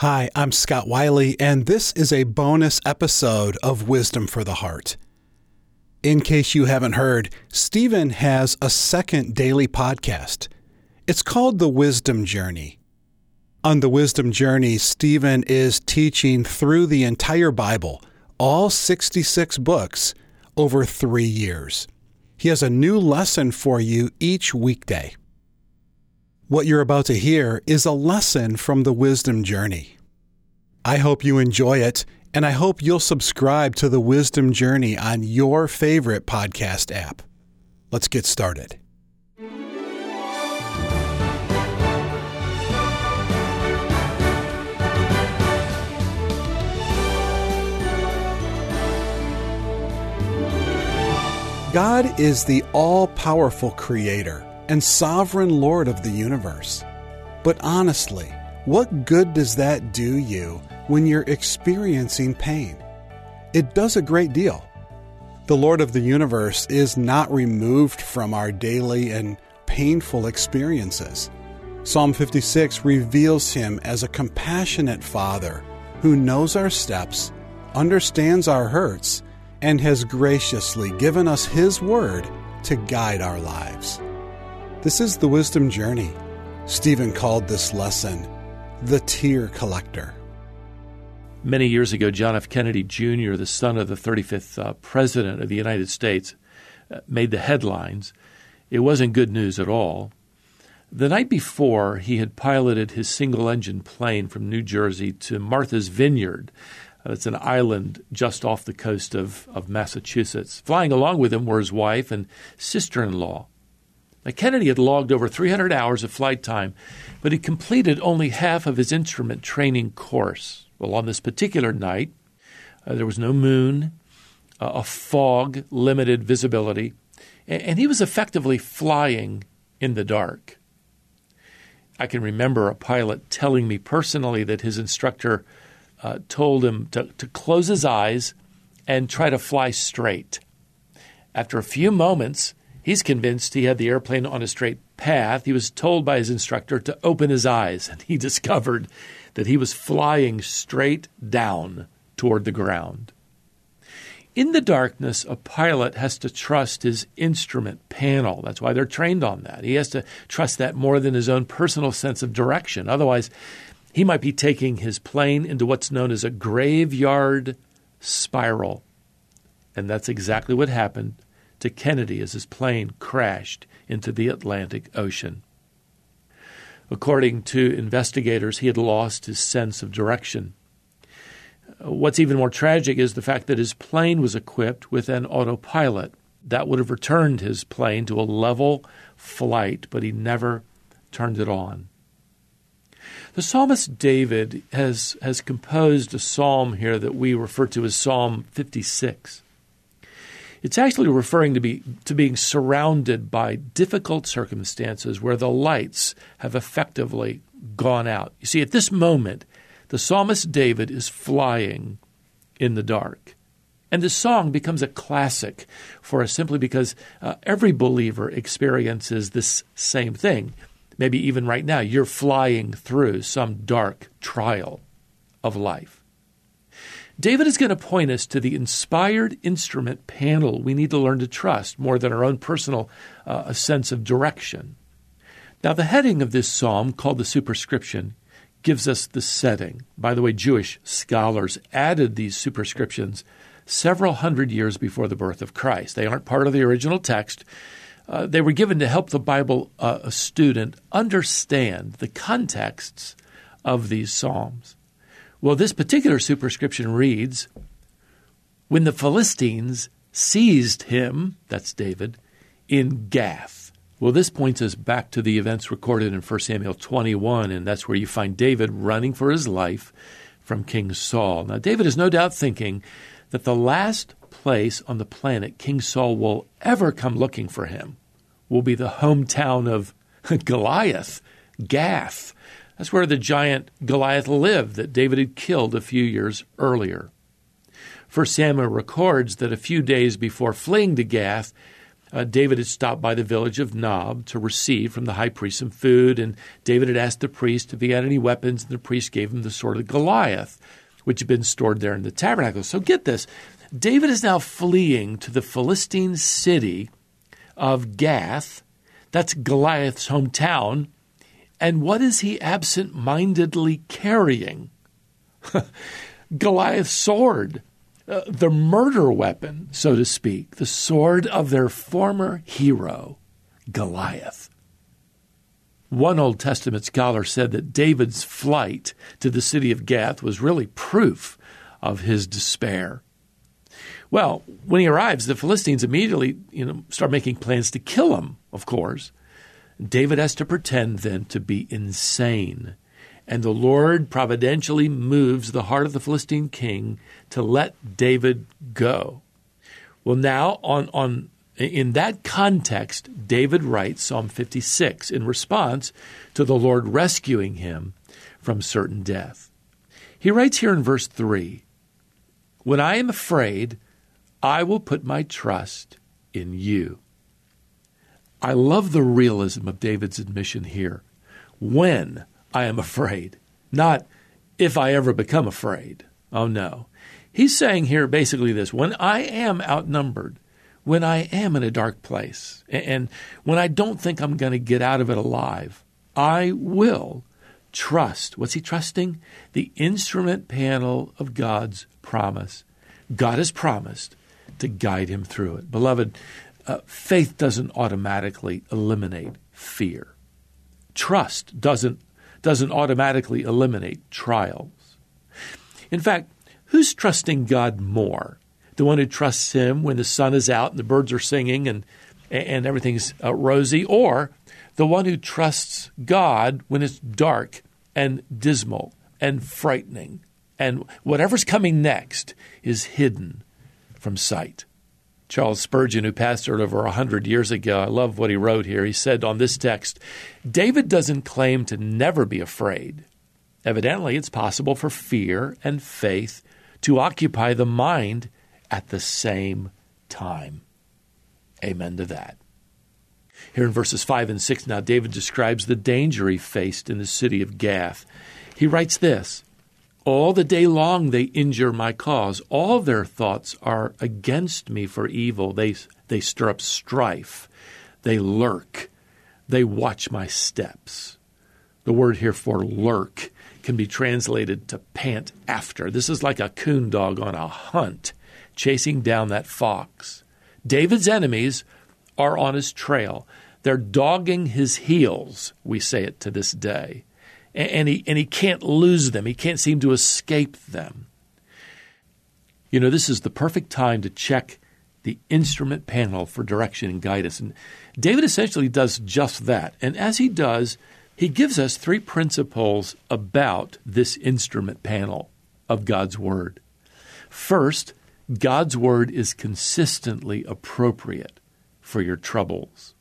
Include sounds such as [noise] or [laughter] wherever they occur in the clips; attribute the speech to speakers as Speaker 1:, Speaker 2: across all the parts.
Speaker 1: Hi, I'm Scott Wiley, and this is a bonus episode of Wisdom for the Heart. In case you haven't heard, Stephen has a second daily podcast. It's called The Wisdom Journey. On The Wisdom Journey, Stephen is teaching through the entire Bible, all 66 books, over three years. He has a new lesson for you each weekday. What you're about to hear is a lesson from the Wisdom Journey. I hope you enjoy it, and I hope you'll subscribe to the Wisdom Journey on your favorite podcast app. Let's get started. God is the all powerful creator and sovereign Lord of the universe. But honestly, what good does that do you when you're experiencing pain? It does a great deal. The Lord of the universe is not removed from our daily and painful experiences. Psalm 56 reveals him as a compassionate Father who knows our steps, understands our hurts, and has graciously given us His Word to guide our lives. This is the wisdom journey. Stephen called this lesson the tear collector.
Speaker 2: Many years ago, John F. Kennedy Jr., the son of the 35th uh, President of the United States, uh, made the headlines. It wasn't good news at all. The night before, he had piloted his single engine plane from New Jersey to Martha's Vineyard. Uh, it's an island just off the coast of, of Massachusetts. Flying along with him were his wife and sister in law. Now, Kennedy had logged over 300 hours of flight time, but he completed only half of his instrument training course. Well, on this particular night, uh, there was no moon, uh, a fog, limited visibility, and, and he was effectively flying in the dark. I can remember a pilot telling me personally that his instructor uh, told him to, to close his eyes and try to fly straight. After a few moments, He's convinced he had the airplane on a straight path. He was told by his instructor to open his eyes, and he [laughs] discovered that he was flying straight down toward the ground. In the darkness, a pilot has to trust his instrument panel. That's why they're trained on that. He has to trust that more than his own personal sense of direction. Otherwise, he might be taking his plane into what's known as a graveyard spiral. And that's exactly what happened to Kennedy as his plane crashed into the Atlantic Ocean. According to investigators, he had lost his sense of direction. What's even more tragic is the fact that his plane was equipped with an autopilot. That would have returned his plane to a level flight, but he never turned it on. The psalmist David has, has composed a psalm here that we refer to as Psalm 56. It's actually referring to, be, to being surrounded by difficult circumstances where the lights have effectively gone out. You see, at this moment, the psalmist David is flying in the dark. And the song becomes a classic for us simply because uh, every believer experiences this same thing. Maybe even right now, you're flying through some dark trial of life. David is going to point us to the inspired instrument panel we need to learn to trust more than our own personal uh, sense of direction. Now, the heading of this psalm, called the superscription, gives us the setting. By the way, Jewish scholars added these superscriptions several hundred years before the birth of Christ. They aren't part of the original text. Uh, they were given to help the Bible uh, student understand the contexts of these psalms. Well, this particular superscription reads When the Philistines seized him, that's David, in Gath. Well, this points us back to the events recorded in 1 Samuel 21, and that's where you find David running for his life from King Saul. Now, David is no doubt thinking that the last place on the planet King Saul will ever come looking for him will be the hometown of [laughs] Goliath, Gath. That's where the giant Goliath lived that David had killed a few years earlier. First Samuel records that a few days before fleeing to Gath, uh, David had stopped by the village of Nob to receive from the high priest some food, and David had asked the priest if he had any weapons, and the priest gave him the sword of Goliath, which had been stored there in the tabernacle. So get this David is now fleeing to the Philistine city of Gath. That's Goliath's hometown. And what is he absent mindedly carrying? [laughs] Goliath's sword, uh, the murder weapon, so to speak, the sword of their former hero, Goliath. One Old Testament scholar said that David's flight to the city of Gath was really proof of his despair. Well, when he arrives, the Philistines immediately, you know, start making plans to kill him, of course. David has to pretend then to be insane. And the Lord providentially moves the heart of the Philistine king to let David go. Well, now on, on in that context, David writes Psalm 56 in response to the Lord rescuing him from certain death. He writes here in verse 3 When I am afraid, I will put my trust in you. I love the realism of David's admission here. When I am afraid, not if I ever become afraid. Oh no. He's saying here basically this when I am outnumbered, when I am in a dark place, and when I don't think I'm going to get out of it alive, I will trust. What's he trusting? The instrument panel of God's promise. God has promised to guide him through it. Beloved, uh, faith doesn't automatically eliminate fear. Trust doesn't doesn't automatically eliminate trials. In fact, who's trusting God more? The one who trusts him when the sun is out and the birds are singing and and everything's uh, rosy or the one who trusts God when it's dark and dismal and frightening and whatever's coming next is hidden from sight. Charles Spurgeon, who pastored over a 100 years ago, I love what he wrote here. He said on this text David doesn't claim to never be afraid. Evidently, it's possible for fear and faith to occupy the mind at the same time. Amen to that. Here in verses 5 and 6, now David describes the danger he faced in the city of Gath. He writes this all the day long they injure my cause. All their thoughts are against me for evil. They, they stir up strife. They lurk. They watch my steps. The word here for lurk can be translated to pant after. This is like a coon dog on a hunt, chasing down that fox. David's enemies are on his trail. They're dogging his heels, we say it to this day and he, and he can't lose them. He can't seem to escape them. You know, this is the perfect time to check the instrument panel for direction and guidance. And David essentially does just that. And as he does, he gives us three principles about this instrument panel of God's Word. First, God's Word is consistently appropriate for your troubles.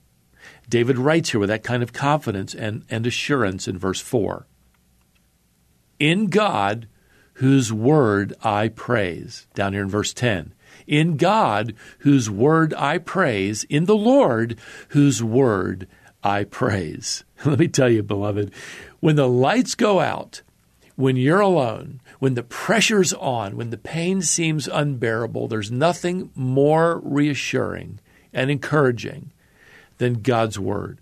Speaker 2: David writes here with that kind of confidence and, and assurance in verse 4. In God, whose word I praise, down here in verse 10. In God, whose word I praise, in the Lord, whose word I praise. [laughs] Let me tell you, beloved, when the lights go out, when you're alone, when the pressure's on, when the pain seems unbearable, there's nothing more reassuring and encouraging than God's Word.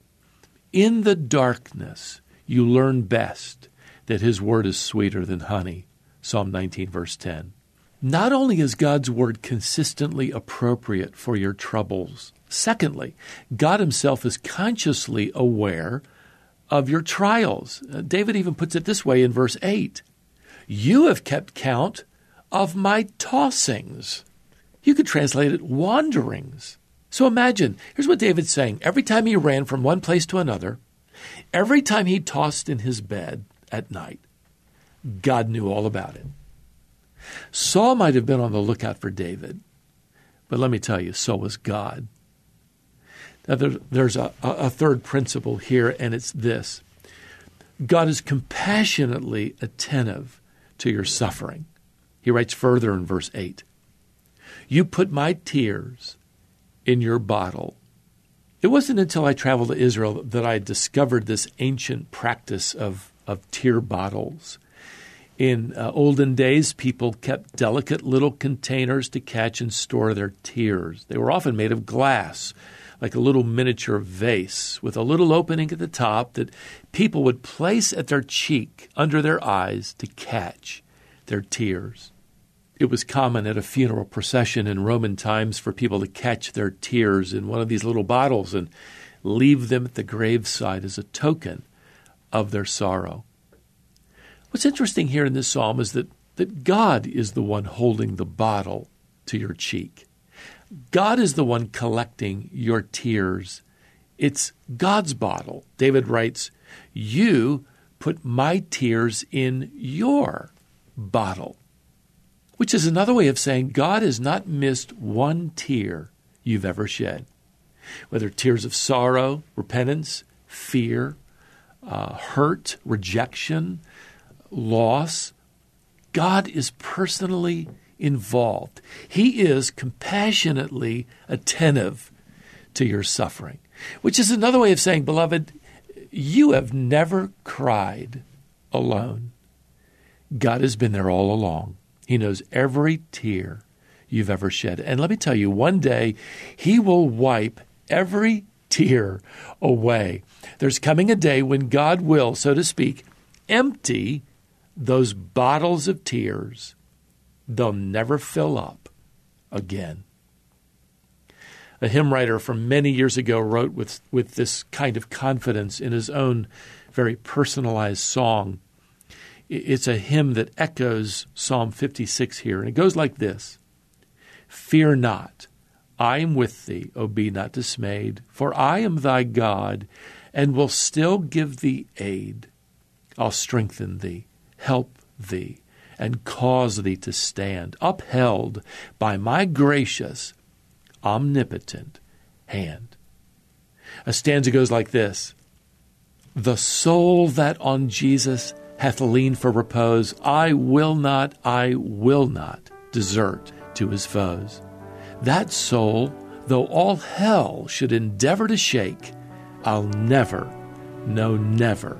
Speaker 2: In the darkness, you learn best that His Word is sweeter than honey. Psalm 19, verse 10. Not only is God's Word consistently appropriate for your troubles, secondly, God Himself is consciously aware of your trials. Uh, David even puts it this way in verse 8 You have kept count of my tossings. You could translate it wanderings. So imagine, here's what David's saying. Every time he ran from one place to another, every time he tossed in his bed at night, God knew all about it. Saul might have been on the lookout for David, but let me tell you, so was God. Now, there, there's a, a third principle here, and it's this God is compassionately attentive to your suffering. He writes further in verse 8 You put my tears in your bottle It wasn't until I traveled to Israel that I discovered this ancient practice of, of tear bottles. In uh, olden days, people kept delicate little containers to catch and store their tears. They were often made of glass, like a little miniature vase with a little opening at the top that people would place at their cheek under their eyes to catch their tears. It was common at a funeral procession in Roman times for people to catch their tears in one of these little bottles and leave them at the graveside as a token of their sorrow. What's interesting here in this psalm is that, that God is the one holding the bottle to your cheek. God is the one collecting your tears. It's God's bottle. David writes, You put my tears in your bottle which is another way of saying God has not missed one tear you've ever shed. Whether tears of sorrow, repentance, fear, uh, hurt, rejection, loss, God is personally involved. He is compassionately attentive to your suffering, which is another way of saying, beloved, you have never cried alone. God has been there all along. He knows every tear you've ever shed. And let me tell you, one day He will wipe every tear away. There's coming a day when God will, so to speak, empty those bottles of tears. They'll never fill up again. A hymn writer from many years ago wrote with, with this kind of confidence in his own very personalized song it's a hymn that echoes Psalm 56 here, and it goes like this Fear not, I am with thee, O be not dismayed, for I am thy God, and will still give thee aid. I'll strengthen thee, help thee, and cause thee to stand, upheld by my gracious, omnipotent hand. A stanza goes like this The soul that on Jesus hath leaned for repose. I will not, I will not desert to his foes. That soul, though all hell should endeavor to shake, I'll never, no, never,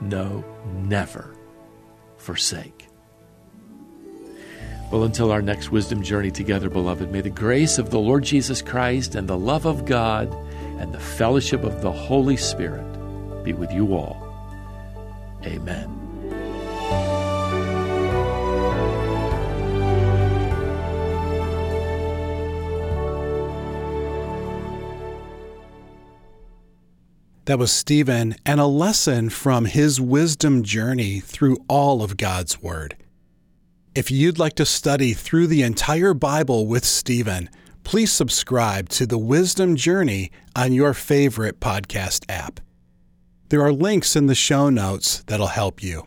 Speaker 2: no, never forsake. Well, until our next wisdom journey together, beloved, may the grace of the Lord Jesus Christ and the love of God and the fellowship of the Holy Spirit be with you all. Amen.
Speaker 1: That was Stephen and a lesson from his wisdom journey through all of God's Word. If you'd like to study through the entire Bible with Stephen, please subscribe to the Wisdom Journey on your favorite podcast app. There are links in the show notes that'll help you.